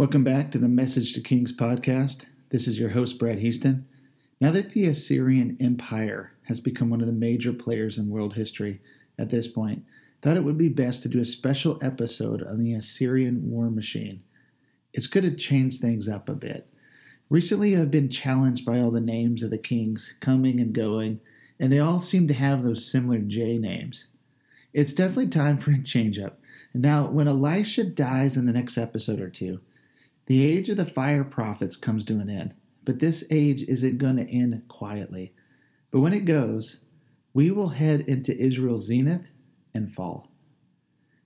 Welcome back to the Message to Kings podcast. This is your host, Brad Houston. Now that the Assyrian Empire has become one of the major players in world history at this point, thought it would be best to do a special episode on the Assyrian war machine. It's good to change things up a bit. Recently, I've been challenged by all the names of the kings coming and going, and they all seem to have those similar J names. It's definitely time for a change up. Now, when Elisha dies in the next episode or two, the age of the fire prophets comes to an end, but this age isn't going to end quietly. But when it goes, we will head into Israel's zenith and fall.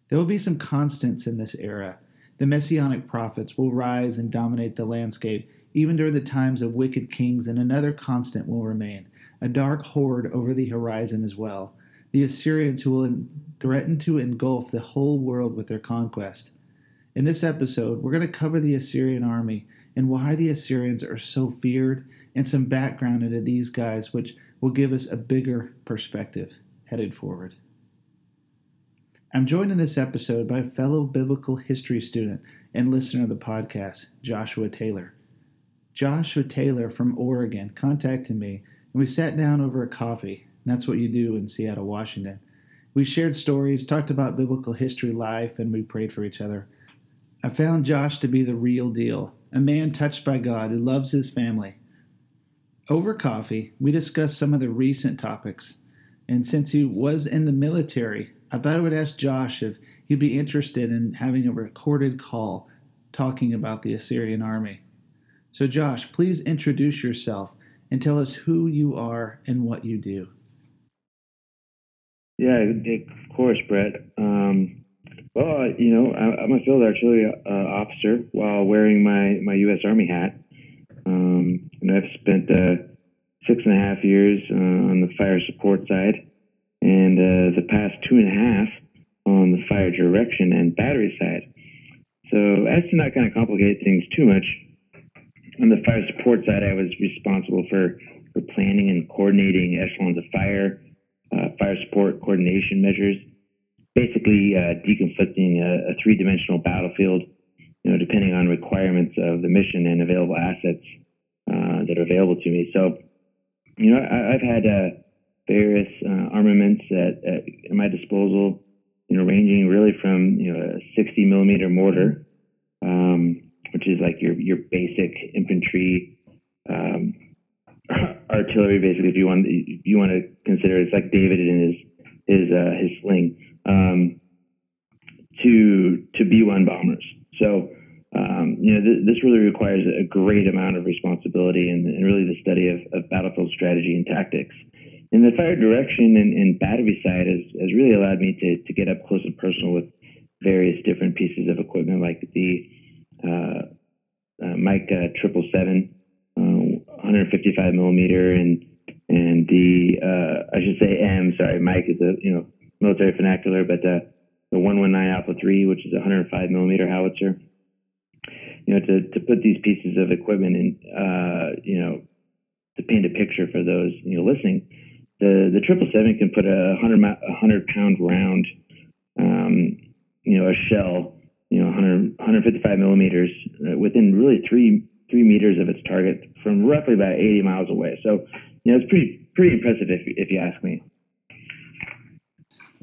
There will be some constants in this era. The messianic prophets will rise and dominate the landscape, even during the times of wicked kings, and another constant will remain a dark horde over the horizon as well. The Assyrians who will threaten to engulf the whole world with their conquest. In this episode, we're going to cover the Assyrian army and why the Assyrians are so feared and some background into these guys, which will give us a bigger perspective headed forward. I'm joined in this episode by a fellow biblical history student and listener of the podcast, Joshua Taylor. Joshua Taylor from Oregon contacted me and we sat down over a coffee. that's what you do in Seattle, Washington. We shared stories, talked about biblical history life, and we prayed for each other. I found Josh to be the real deal, a man touched by God who loves his family. Over coffee, we discussed some of the recent topics, and since he was in the military, I thought I would ask Josh if he'd be interested in having a recorded call talking about the Assyrian army. So, Josh, please introduce yourself and tell us who you are and what you do. Yeah, of course, Brett. Um, well, you know, I'm a field artillery uh, officer while wearing my, my U.S. Army hat. Um, and I've spent uh, six and a half years uh, on the fire support side and uh, the past two and a half on the fire direction and battery side. So, as to not kind of complicate things too much, on the fire support side, I was responsible for, for planning and coordinating echelons of fire, uh, fire support coordination measures basically uh, deconflicting a, a three-dimensional battlefield, you know, depending on requirements of the mission and available assets uh, that are available to me. So, you know, I, have had uh, various uh, armaments at, at, my disposal, you know, ranging really from you know a 60 millimeter mortar, um, which is like your your basic infantry. Um, artillery, basically, if you want, if you want to consider it, it's like David in his his uh, his sling um, to to B-1 bombers. So um, you know th- this really requires a great amount of responsibility and, and really the study of, of, battlefield strategy and tactics. And the fire direction and, and, battery side has, has really allowed me to, to get up close and personal with various different pieces of equipment like the uh, uh, Mike uh, triple seven, uh, 155 millimeter, and and the uh, I should say M. Sorry, Mike is a you know military vernacular, but uh, the 119 Alpha 3, which is a 105 millimeter howitzer. You know, to, to put these pieces of equipment in, uh, you know, to paint a picture for those you know listening, the the triple seven can put a hundred a hundred pound round, um, you know, a shell, you know, 100, 155 millimeters uh, within really three three meters of its target from roughly about 80 miles away. So, you know, it's pretty pretty impressive if if you ask me.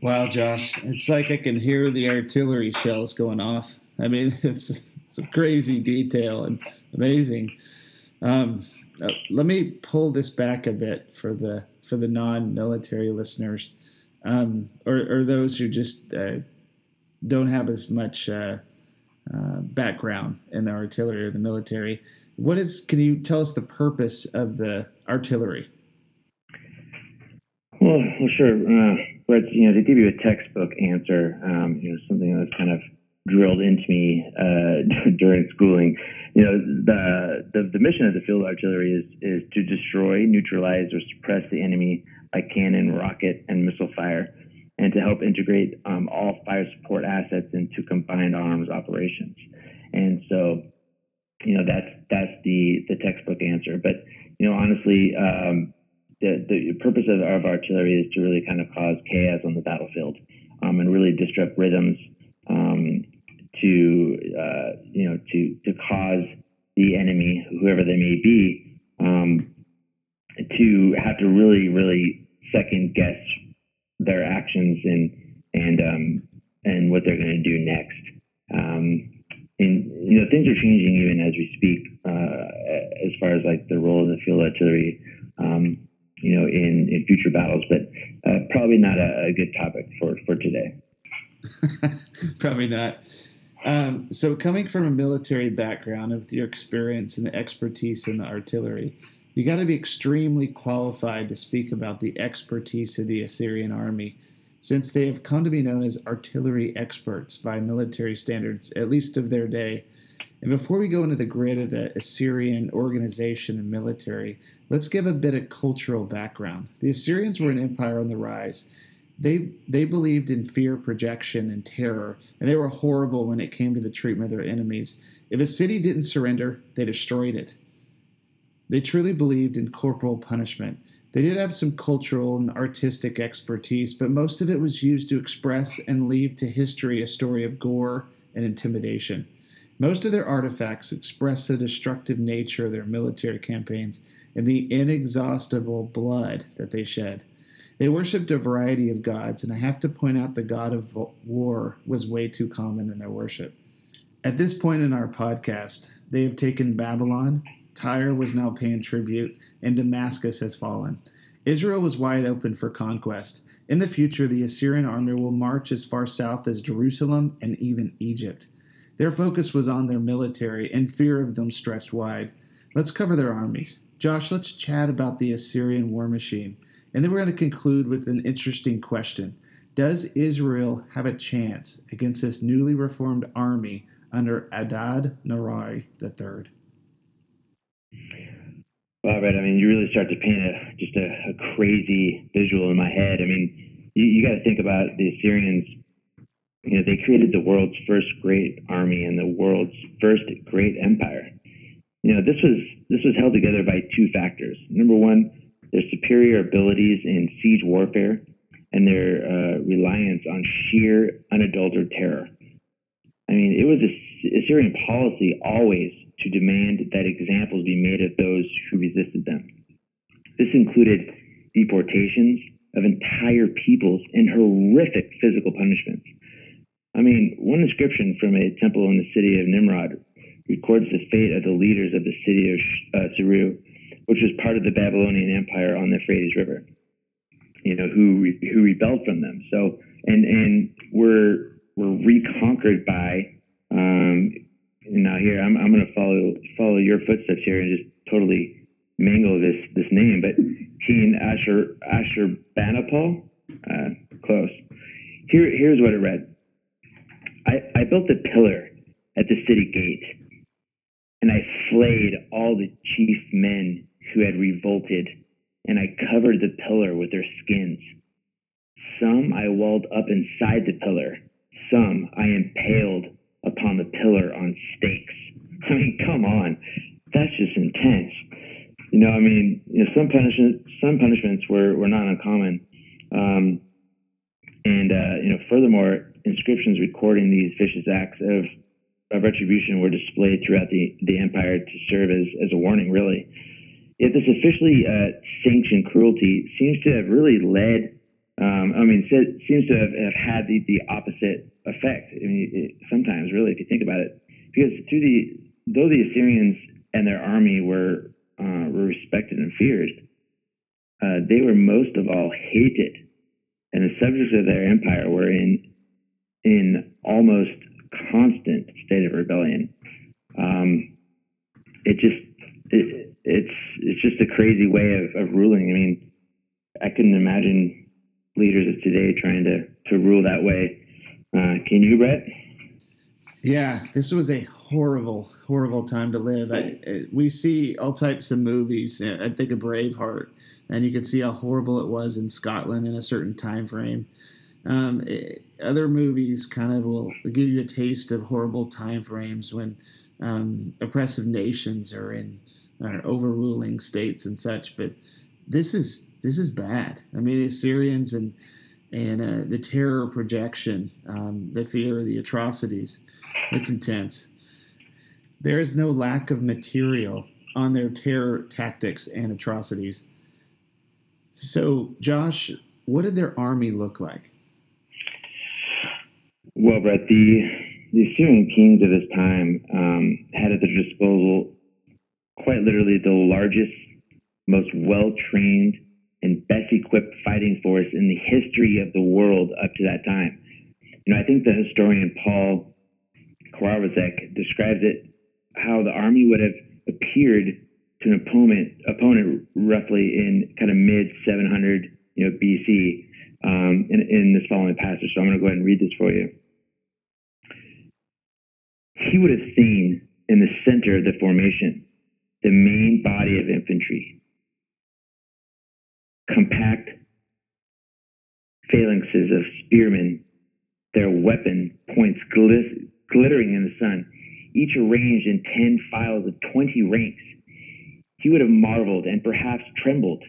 Wow, Josh, it's like I can hear the artillery shells going off. I mean, it's it's a crazy detail and amazing. Um, uh, let me pull this back a bit for the for the non-military listeners, um, or, or those who just uh, don't have as much uh, uh, background in the artillery or the military. What is? Can you tell us the purpose of the artillery? Well, sure. But you know, to give you a textbook answer, um, you know, something that's kind of drilled into me uh, during schooling. You know, the, the, the mission of the field artillery is is to destroy, neutralize, or suppress the enemy by cannon, rocket, and missile fire, and to help integrate um, all fire support assets into combined arms operations. And so, you know, that's that's the the textbook answer. But you know, honestly. Um, the, the purpose of, of artillery is to really kind of cause chaos on the battlefield um, and really disrupt rhythms um, to uh, you know to to cause the enemy, whoever they may be, um, to have to really really second guess their actions and and um, and what they're going to do next. Um, and you know things are changing even as we speak, uh, as far as like the role of the field artillery. Um, you know, in, in future battles, but uh, probably not a, a, good topic for, for today. probably not. Um, so, coming from a military background with your experience and the expertise in the artillery, you got to be extremely qualified to speak about the expertise of the Assyrian army, since they have come to be known as artillery experts by military standards, at least of their day. And before we go into the grid of the Assyrian organization and military, let's give a bit of cultural background. The Assyrians were an empire on the rise they they believed in fear projection and terror, and they were horrible when it came to the treatment of their enemies. If a city didn't surrender, they destroyed it. They truly believed in corporal punishment. They did have some cultural and artistic expertise, but most of it was used to express and leave to history a story of gore and intimidation. Most of their artifacts express the destructive nature of their military campaigns and the inexhaustible blood that they shed. They worshipped a variety of gods, and I have to point out the god of war was way too common in their worship. At this point in our podcast, they have taken Babylon, Tyre was now paying tribute, and Damascus has fallen. Israel was wide open for conquest. In the future, the Assyrian army will march as far south as Jerusalem and even Egypt. Their focus was on their military, and fear of them stretched wide. Let's cover their armies. Josh, let's chat about the Assyrian war machine. And then we're going to conclude with an interesting question Does Israel have a chance against this newly reformed army under Adad Nirari III? Well, right. I mean, you really start to paint a, just a, a crazy visual in my head. I mean, you, you got to think about the Assyrians. You know, they created the world's first great army and the world's first great empire. You know, this was this was held together by two factors. Number one, their superior abilities in siege warfare, and their uh, reliance on sheer, unadulterated terror. I mean, it was a Assyrian policy always to demand that examples be made of those who resisted them. This included deportations of entire peoples and horrific physical punishments. I mean, one inscription from a temple in the city of Nimrud records the fate of the leaders of the city of uh, which was part of the Babylonian Empire on the Euphrates River. You know, who who rebelled from them. So and and were were reconquered by. Um, now here, I'm I'm going to follow follow your footsteps here and just totally mangle this this name, but King Asher Ashurbanipal, uh, close. Here here's what it read. I, I built a pillar at the city gate, and I flayed all the chief men who had revolted, and I covered the pillar with their skins. Some I walled up inside the pillar, some I impaled upon the pillar on stakes. I mean, come on, that's just intense. You know, I mean, you know, some punishment, some punishments were, were not uncommon. Um, and uh, you know, furthermore, inscriptions recording these vicious acts of, of retribution were displayed throughout the, the empire to serve as, as a warning, really. Yet this officially uh, sanctioned cruelty seems to have really led, um, I mean, seems to have, have had the, the, opposite effect. I mean, it, sometimes, really, if you think about it, because through the though the Assyrians and their army were uh, were respected and feared, uh, they were most of all hated, and the subjects of their empire were in in almost constant state of rebellion. Um, it just it, it's it's just a crazy way of, of ruling. I mean, I couldn't imagine leaders of today trying to to rule that way. Uh, can you, Brett? Yeah, this was a horrible, horrible time to live. I, I, we see all types of movies. I think of Braveheart, and you can see how horrible it was in Scotland in a certain time frame. Um, it, other movies kind of will give you a taste of horrible time frames when um, oppressive nations are in are overruling states and such. But this is this is bad. I mean, the Assyrians and and uh, the terror projection, um, the fear, the atrocities. It's intense. There is no lack of material on their terror tactics and atrocities. So, Josh, what did their army look like? Well, Brett, the, the Assyrian kings of this time um, had at their disposal quite literally the largest, most well trained, and best equipped fighting force in the history of the world up to that time. You know, I think the historian Paul Kriwaczek describes it how the army would have appeared to an opponent opponent roughly in kind of mid 700 you know BC um, in, in this following passage. So I'm going to go ahead and read this for you. He would have seen in the center of the formation the main body of infantry, compact phalanxes of spearmen, their weapon points glis- glittering in the sun, each arranged in ten files of twenty ranks. He would have marveled and perhaps trembled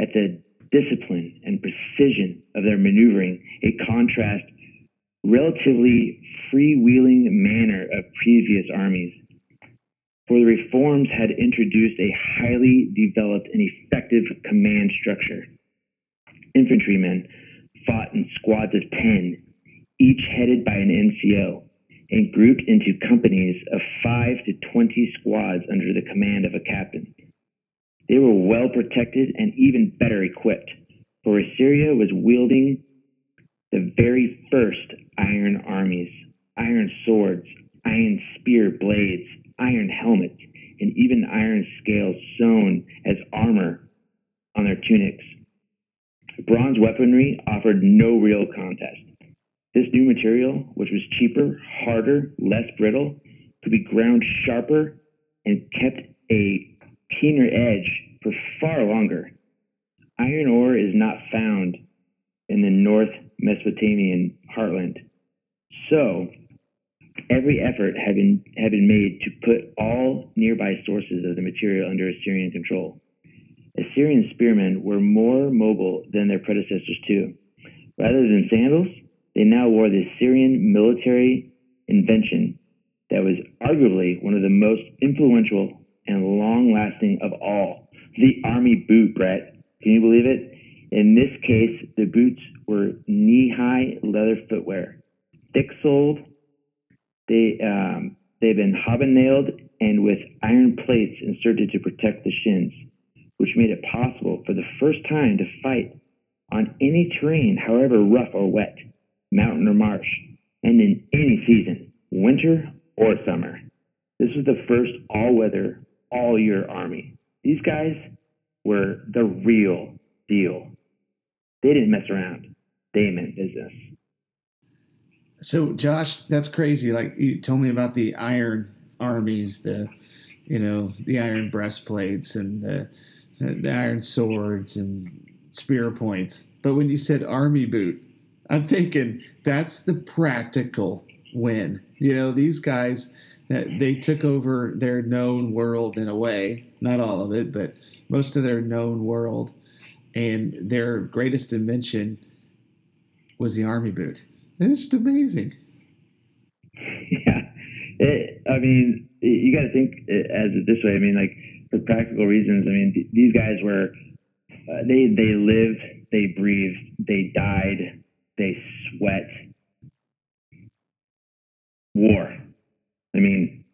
at the discipline and precision of their maneuvering, a contrast relatively freewheeling manner of previous armies. For the reforms had introduced a highly developed and effective command structure. Infantrymen fought in squads of 10, each headed by an NCO, and grouped into companies of 5 to 20 squads under the command of a captain. They were well protected and even better equipped, for Assyria was wielding the very first iron armies, iron swords, iron spear blades, iron helmets, and even iron scales sewn as armor on their tunics. Bronze weaponry offered no real contest. This new material, which was cheaper, harder, less brittle, could be ground sharper and kept a keener edge for far longer. Iron ore is not found in the North Mesopotamian heartland. So, every effort had been, had been made to put all nearby sources of the material under Assyrian control. Assyrian spearmen were more mobile than their predecessors, too. Rather than sandals, they now wore the Assyrian military invention that was arguably one of the most influential and long lasting of all the army boot, Brett. Can you believe it? In this case, the boots were knee high leather footwear, thick soled. They, um, they've been hobnailed and with iron plates inserted to protect the shins, which made it possible for the first time to fight on any terrain, however rough or wet, mountain or marsh, and in any season, winter or summer. This was the first all weather, all year army. These guys were the real deal. They didn't mess around, they meant business. So, Josh, that's crazy. Like you told me about the iron armies, the you know the iron breastplates and the the iron swords and spear points. But when you said army boot, I'm thinking that's the practical win. You know, these guys that they took over their known world in a way, not all of it, but most of their known world, and their greatest invention was the army boot. It's just amazing. Yeah, it, I mean, you got to think as it this way. I mean, like for practical reasons. I mean, th- these guys were uh, they they lived, they breathed, they died, they sweat war. I mean,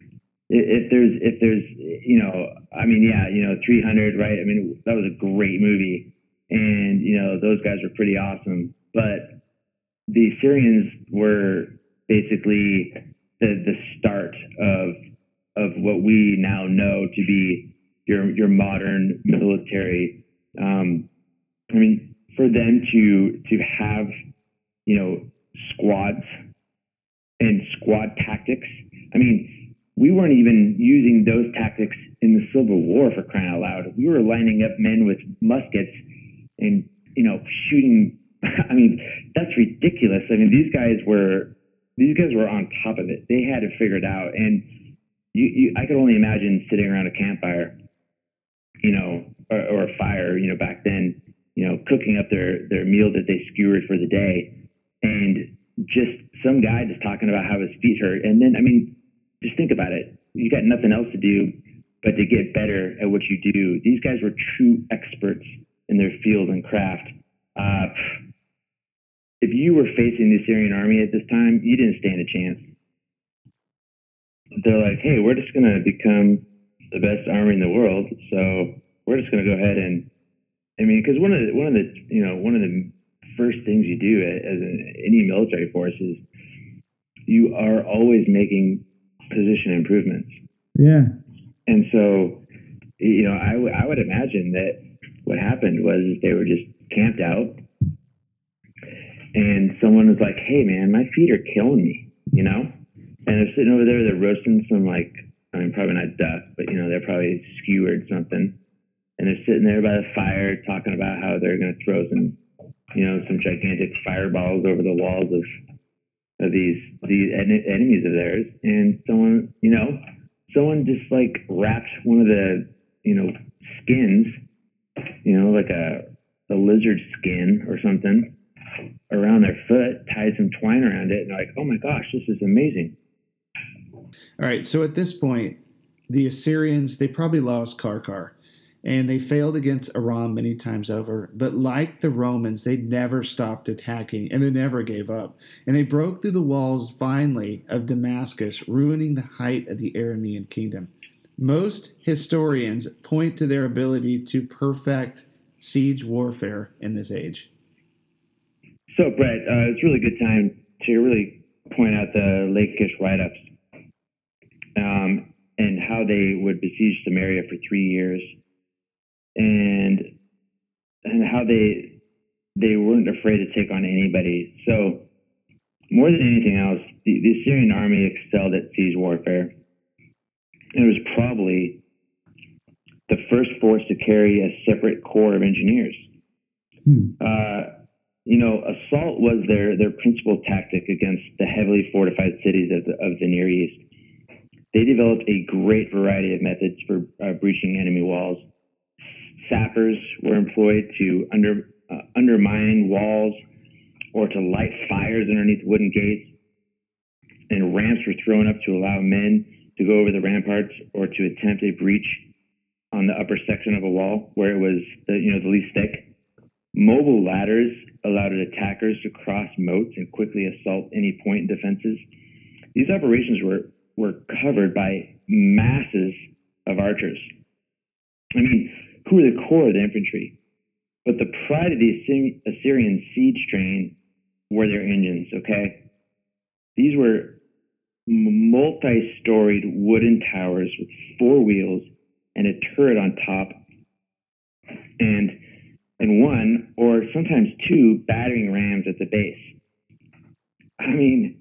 if there's if there's you know, I mean, yeah, you know, 300, right? I mean, that was a great movie, and you know, those guys were pretty awesome. But the Syrians were basically the the start of of what we now know to be your your modern military. Um, I mean, for them to to have you know squads and squad tactics. I mean, we weren't even using those tactics in the Civil War for crying out loud. We were lining up men with muskets and you know shooting. I mean, that's ridiculous. I mean, these guys were these guys were on top of it. They had it figured out, and you, you I could only imagine sitting around a campfire, you know, or, or a fire, you know, back then, you know, cooking up their their meal that they skewered for the day, and just some guy just talking about how his feet hurt, and then I mean, just think about it. You got nothing else to do but to get better at what you do. These guys were true experts in their field and craft. Uh, if you were facing the Syrian army at this time, you didn't stand a chance. They're like, hey, we're just going to become the best army in the world, so we're just going to go ahead and, I mean, because one of the one of the you know one of the first things you do as any military force is you are always making position improvements. Yeah. And so, you know, I, w- I would imagine that what happened was they were just camped out and someone was like, hey, man, my feet are killing me, you know? And they're sitting over there, they're roasting some, like, I mean, probably not duck, but, you know, they're probably skewered something. And they're sitting there by the fire talking about how they're going to throw some, you know, some gigantic fireballs over the walls of, of these, these en- enemies of theirs. And someone, you know, someone just like wrapped one of the, you know, skins, you know, like a, a lizard skin or something around their foot, tied some twine around it, and like, oh my gosh, this is amazing. All right, so at this point, the Assyrians they probably lost Karkar, and they failed against Aram many times over. But like the Romans, they never stopped attacking, and they never gave up. And they broke through the walls finally of Damascus, ruining the height of the Aramean kingdom. Most historians point to their ability to perfect siege warfare in this age. So, Brett, uh, it's a really good time to really point out the Lachish write-ups um, and how they would besiege Samaria for three years, and and how they they weren't afraid to take on anybody. So, more than anything else, the, the Assyrian army excelled at siege warfare. It was probably the first force to carry a separate corps of engineers. Hmm. Uh, you know, assault was their, their principal tactic against the heavily fortified cities of the, of the Near East. They developed a great variety of methods for uh, breaching enemy walls. Sappers were employed to under, uh, undermine walls or to light fires underneath wooden gates. And ramps were thrown up to allow men to go over the ramparts or to attempt a breach on the upper section of a wall where it was the, you know, the least thick. Mobile ladders allowed attackers to cross moats and quickly assault any point defenses. These operations were, were covered by masses of archers. I mean, who were the core of the infantry? But the pride of the Assyrian siege train were their engines, okay? These were multi storied wooden towers with four wheels and a turret on top. And and one or sometimes two battering rams at the base. I mean,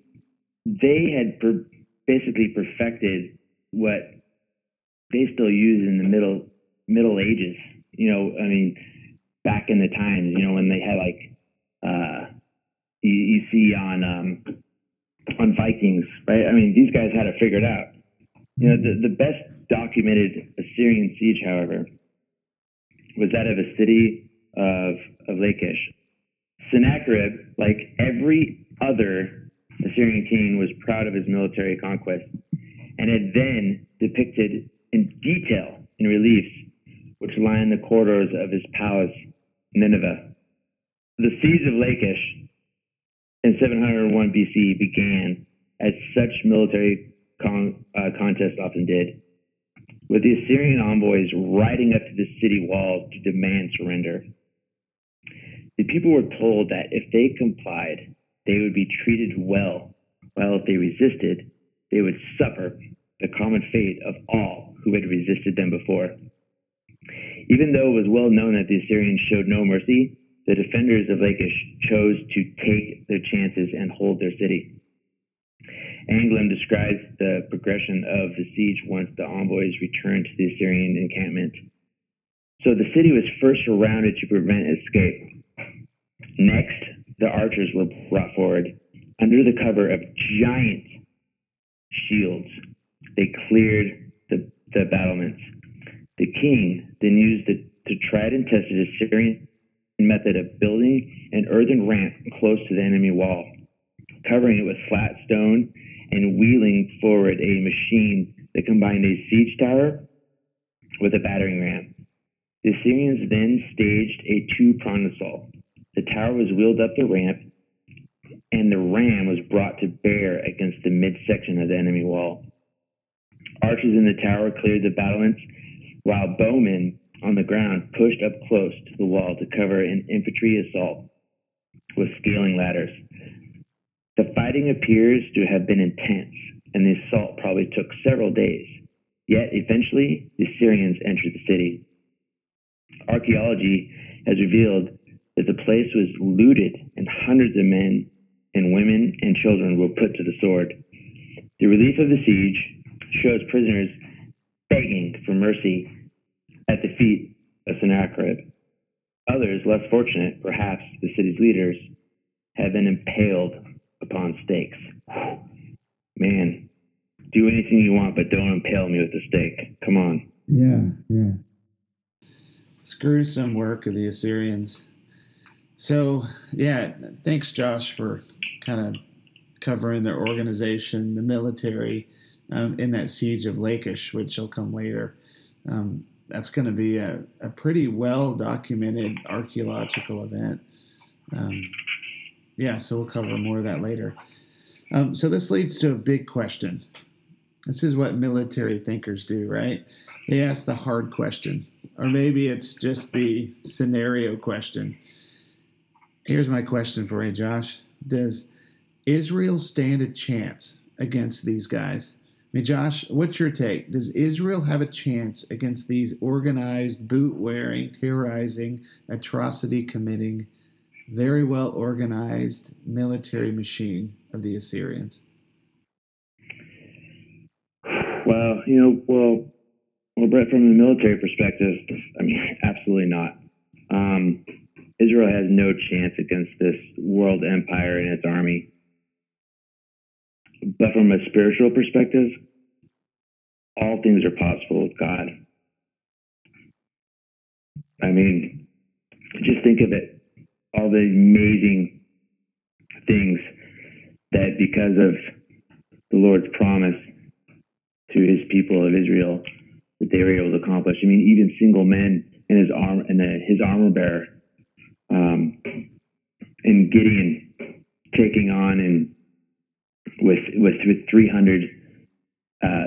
they had per- basically perfected what they still use in the middle Middle Ages. You know, I mean, back in the times, you know, when they had like uh, you, you see on um, on Vikings, right? I mean, these guys had it figured out. You know, the, the best documented Assyrian siege, however, was that of a city of, of Lachish. Sennacherib, like every other Assyrian king, was proud of his military conquest and had then depicted in detail in reliefs which line the corridors of his palace, Nineveh. The siege of Lachish in 701 BC began as such military con- uh, contests often did, with the Assyrian envoys riding up to the city walls to demand surrender. The people were told that if they complied, they would be treated well, while if they resisted, they would suffer the common fate of all who had resisted them before. Even though it was well known that the Assyrians showed no mercy, the defenders of Lachish chose to take their chances and hold their city. Anglim describes the progression of the siege once the envoys returned to the Assyrian encampment. So the city was first surrounded to prevent escape. Next, the archers were brought forward under the cover of giant shields. They cleared the, the battlements. The king then used the, the tried and tested Assyrian method of building an earthen ramp close to the enemy wall, covering it with flat stone and wheeling forward a machine that combined a siege tower with a battering ram. The Assyrians then staged a two-pronged assault. The tower was wheeled up the ramp, and the ram was brought to bear against the midsection of the enemy wall. Archers in the tower cleared the battlements, while bowmen on the ground pushed up close to the wall to cover an infantry assault with scaling ladders. The fighting appears to have been intense, and the assault probably took several days. Yet eventually, the Assyrians entered the city. Archaeology has revealed that the place was looted and hundreds of men and women and children were put to the sword. The relief of the siege shows prisoners begging for mercy at the feet of Sennacherib. Others, less fortunate, perhaps the city's leaders, have been impaled upon stakes. Man, do anything you want, but don't impale me with a stake. Come on. Yeah, yeah. It's gruesome work of the Assyrians. So, yeah, thanks, Josh, for kind of covering their organization, the military, um, in that siege of Lachish, which will come later. Um, that's going to be a, a pretty well documented archaeological event. Um, yeah, so we'll cover more of that later. Um, so this leads to a big question. This is what military thinkers do, right? They ask the hard question, or maybe it's just the scenario question. Here's my question for you, Josh. Does Israel stand a chance against these guys? I mean, Josh, what's your take? Does Israel have a chance against these organized, boot wearing, terrorizing, atrocity committing very well organized military machine of the Assyrians? Well, you know, well, well, Brett, from the military perspective, I mean, absolutely not. Um, Israel has no chance against this world empire and its army. But from a spiritual perspective, all things are possible with God. I mean, just think of it all the amazing things that because of the Lord's promise to his people of Israel that they were able to accomplish. I mean, even single men and his arm and his armor bearer, um, and Gideon taking on and with with with 300 uh,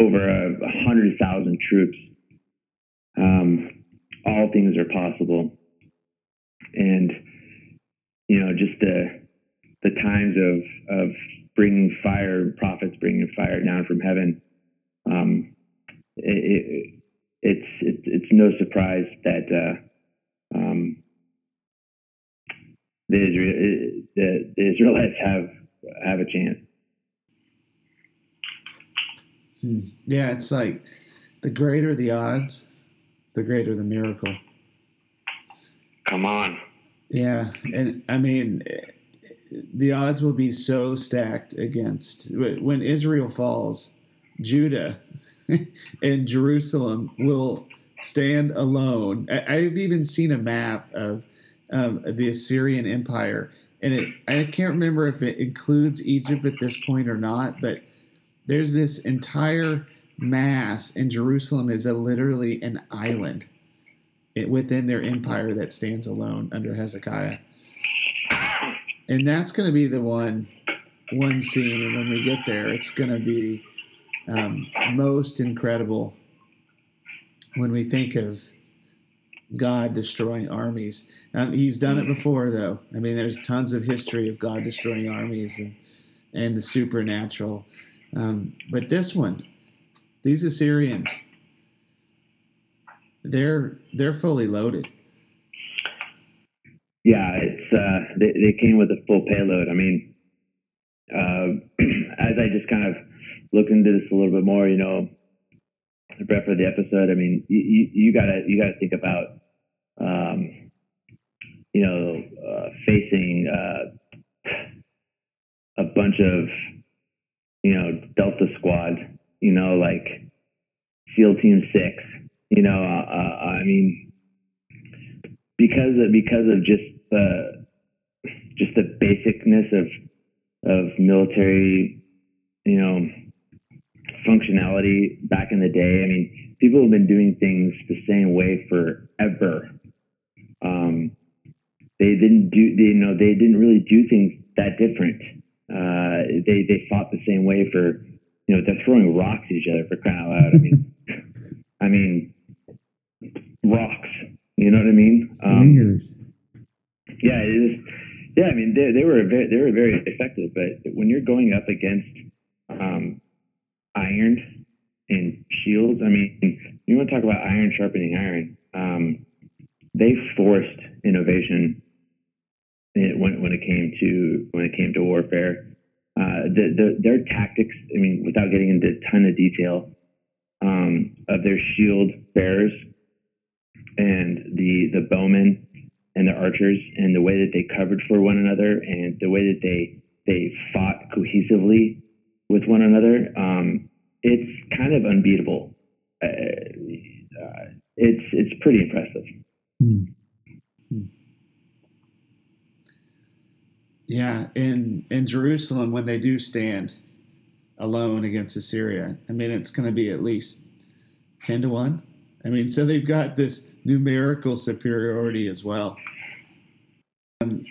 over a hundred thousand troops. Um, all things are possible and you know just the the times of of bringing fire, prophets bringing fire down from heaven. Um, it, it, it's it, it's no surprise that uh, um, the, Israel, the, the Israelites have have a chance. Hmm. Yeah, it's like the greater the odds, the greater the miracle. Come on. Yeah, and I mean, the odds will be so stacked against when Israel falls, Judah and Jerusalem will stand alone. I've even seen a map of um, the Assyrian Empire, and it I can't remember if it includes Egypt at this point or not, but there's this entire mass, and Jerusalem is a, literally an island within their empire that stands alone under Hezekiah. And that's going to be the one one scene, and when we get there, it's going to be um, most incredible when we think of God destroying armies. Um, he's done it before, though. I mean, there's tons of history of God destroying armies and and the supernatural. Um, but this one, these Assyrians, they're they're fully loaded. Yeah, it's uh, they, they came with a full payload. I mean, uh, as I just kind of look into this a little bit more, you know, prep for the episode, I mean, you, you, you gotta you gotta think about, you know, uh, facing uh, a bunch of, you know, Delta Squad, you know, like SEAL Team Six, you know, uh, uh I mean, because of because of just the just the basicness of of military, you know, functionality back in the day. I mean, people have been doing things the same way forever. Um, they didn't do, they, you know, they didn't really do things that different. Uh, they they fought the same way for, you know, they're throwing rocks at each other for crying out loud. I mean, I mean, rocks. You know what I mean? Um, yeah, it is. Yeah, I mean, they, they were very, they were very effective. But when you're going up against um, iron and shields, I mean, you want to talk about iron sharpening iron. Um, they forced innovation when when it came to when it came to warfare. Uh, the, the, their tactics, I mean, without getting into a ton of detail, um, of their shield bearers and the the bowmen and the archers and the way that they covered for one another and the way that they they fought cohesively with one another, um, it's kind of unbeatable. Uh, uh, it's it's pretty impressive. Hmm. Hmm. Yeah, in in Jerusalem when they do stand alone against Assyria, I mean it's going to be at least ten to one. I mean, so they've got this numerical superiority as well. Um,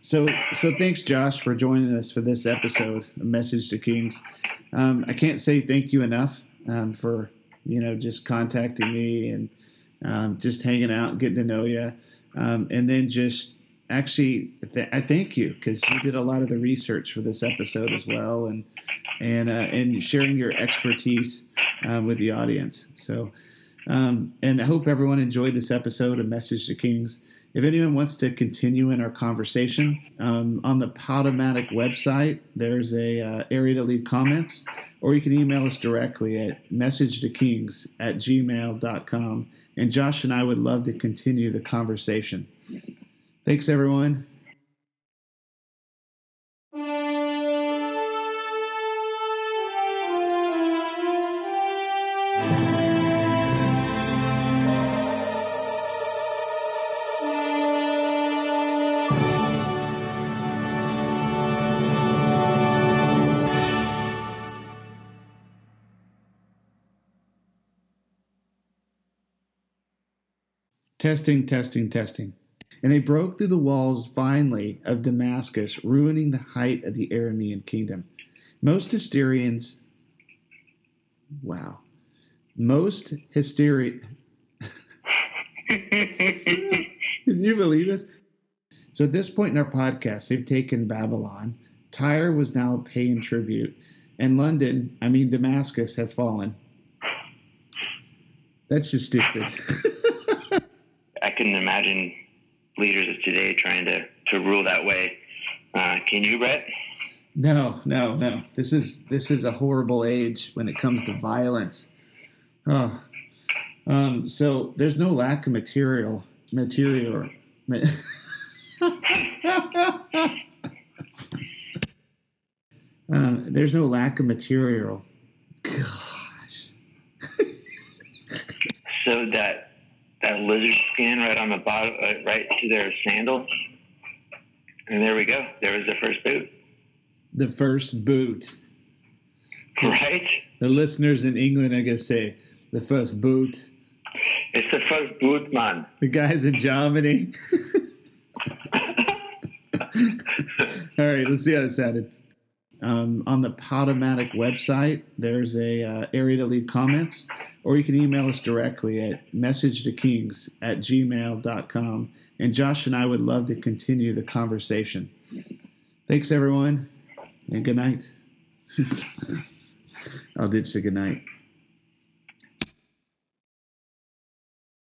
so, so thanks, Josh, for joining us for this episode Message to Kings. Um, I can't say thank you enough um, for you know just contacting me and um, just hanging out, getting to know you, um, and then just actually th- I thank you because you did a lot of the research for this episode as well, and and uh, and sharing your expertise uh, with the audience. So. Um, and I hope everyone enjoyed this episode of Message to Kings. If anyone wants to continue in our conversation, um, on the Podomatic website, there's a uh, area to leave comments, or you can email us directly at messagetokings at gmail.com. And Josh and I would love to continue the conversation. Thanks, everyone. Testing, testing, testing. And they broke through the walls finally of Damascus, ruining the height of the Aramean kingdom. Most Hysterians, wow. Most hysteria. Can you believe this? So at this point in our podcast, they've taken Babylon. Tyre was now paying tribute. And London, I mean Damascus, has fallen. That's just stupid. I couldn't imagine leaders of today trying to, to rule that way. Uh, can you, Brett? No, no, no. This is this is a horrible age when it comes to violence. Oh, um, so there's no lack of material, material. uh, there's no lack of material. Gosh. so that that lizard skin right on the bottom, uh, right to their sandal. And there we go. There was the first boot. The first boot. Right? The listeners in England are going to say, the first boot. It's the first boot, man. The guys in Germany. All right, let's see how it sounded. Um, on the Podomatic website, there's a uh, area to leave comments, or you can email us directly at messagetokings at gmail.com. And Josh and I would love to continue the conversation. Thanks, everyone, and good night. I'll ditch the good night.